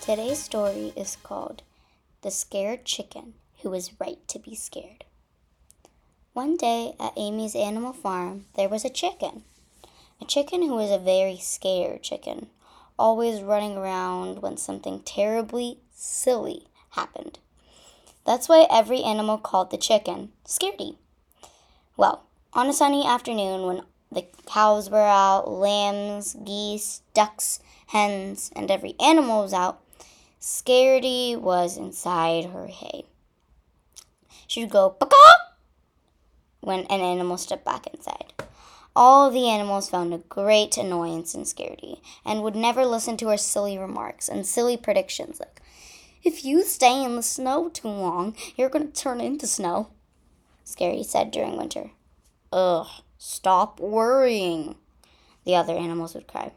Today's story is called The Scared Chicken Who Was Right to Be Scared. One day at Amy's animal farm, there was a chicken. A chicken who was a very scared chicken, always running around when something terribly silly happened. That's why every animal called the chicken Scaredy. Well, on a sunny afternoon when the cows were out, lambs, geese, ducks, hens, and every animal was out, Scaredy was inside her hay. She would go, Baka! when an animal stepped back inside. All the animals found a great annoyance in Scaredy and would never listen to her silly remarks and silly predictions like, If you stay in the snow too long, you're going to turn into snow, Scaredy said during winter. Ugh, stop worrying, the other animals would cry.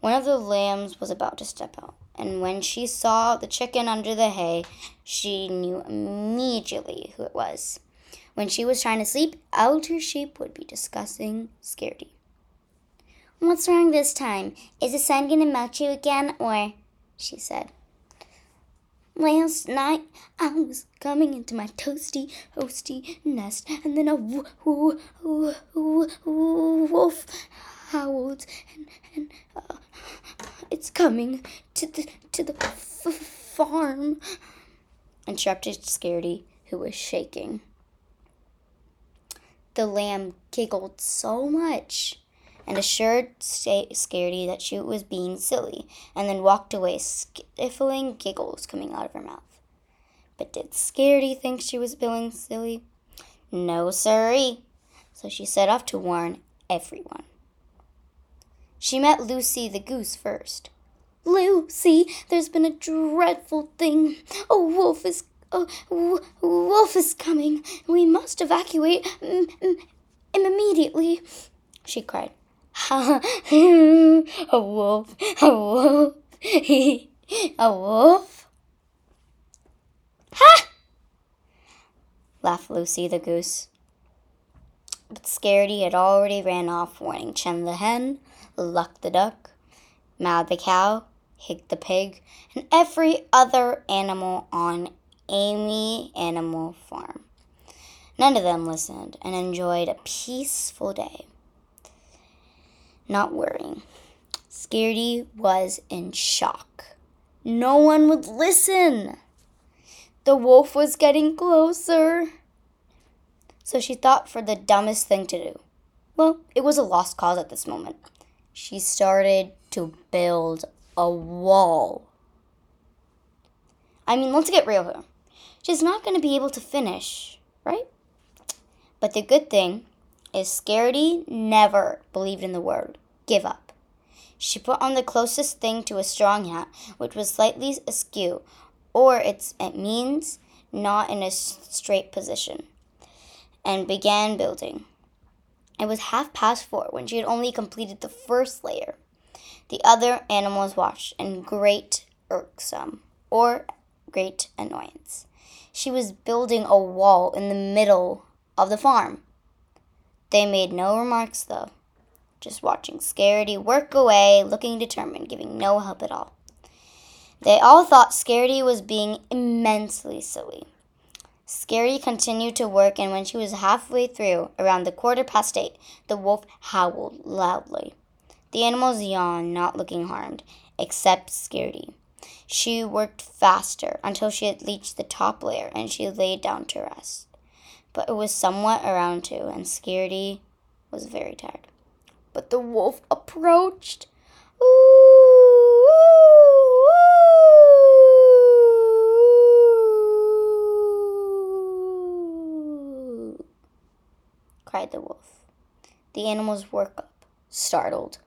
One of the lambs was about to step out, and when she saw the chicken under the hay, she knew immediately who it was. When she was trying to sleep, Elder Sheep would be discussing Scaredy. What's wrong this time? Is the sun going to melt you again, or? she said. Last night I was coming into my toasty, toasty nest, and then a woo, woo, woo, woo, wolf howled, and, and uh, coming to the to the f- farm. Interrupted Scaredy, who was shaking. The lamb giggled so much and assured Scaredy that she was being silly, and then walked away, stifling giggles coming out of her mouth. But did Scaredy think she was being silly? No, sirree. So she set off to warn everyone. She met Lucy the goose first. Lucy, there's been a dreadful thing. A wolf is a wolf is coming. We must evacuate mm, mm, immediately, she cried. "Ha! a wolf, a wolf, a wolf. Ha! laughed Lucy the goose. But Scaredy had already ran off, warning Chen the hen, Luck the duck, Mad the cow, Hig the pig, and every other animal on Amy Animal Farm. None of them listened and enjoyed a peaceful day not worrying. Scaredy was in shock. No one would listen. The wolf was getting closer. So she thought for the dumbest thing to do. Well, it was a lost cause at this moment. She started to build a wall. I mean, let's get real here. She's not going to be able to finish, right? But the good thing is Scaredy never believed in the word give up. She put on the closest thing to a strong hat, which was slightly askew, or it's, it means not in a straight position, and began building. It was half past four when she had only completed the first layer. The other animals watched in great irksome or great annoyance. She was building a wall in the middle of the farm. They made no remarks, though, just watching Scaredy work away, looking determined, giving no help at all. They all thought Scaredy was being immensely silly. Scaredy continued to work, and when she was halfway through, around the quarter past eight, the wolf howled loudly. The animals yawned, not looking harmed, except Scaredy. She worked faster until she had reached the top layer, and she laid down to rest but it was somewhat around two, and Scaredy was very tired. But the wolf approached. Ooh, ooh, ooh, cried the wolf. The animals woke up, startled.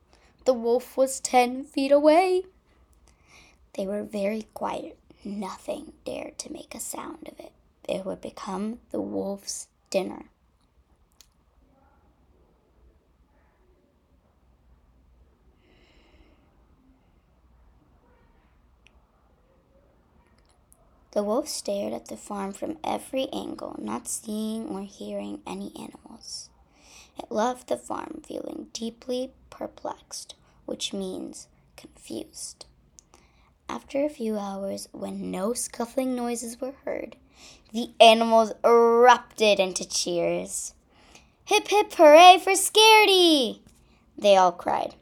The wolf was ten feet away. They were very quiet. Nothing dared to make a sound of it it would become the wolf's dinner. The wolf stared at the farm from every angle, not seeing or hearing any animals. It left the farm feeling deeply perplexed, which means confused. After a few hours, when no scuffling noises were heard, the animals erupted into cheers. Hip hip hooray for Scaredy! They all cried.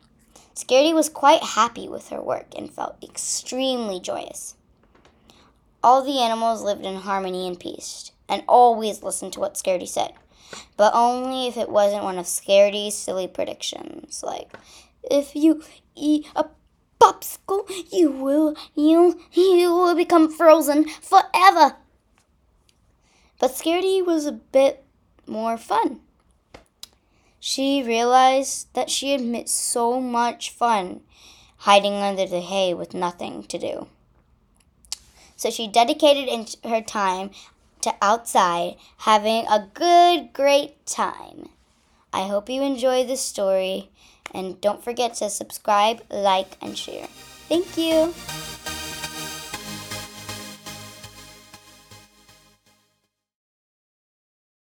Scaredy was quite happy with her work and felt extremely joyous. All the animals lived in harmony and peace and always listened to what Scaredy said, but only if it wasn't one of Scaredy's silly predictions, like if you eat a popsicle, you will you you will become frozen forever. But Scaredy was a bit more fun. She realized that she had missed so much fun hiding under the hay with nothing to do. So she dedicated her time to outside having a good, great time. I hope you enjoy this story and don't forget to subscribe, like, and share. Thank you.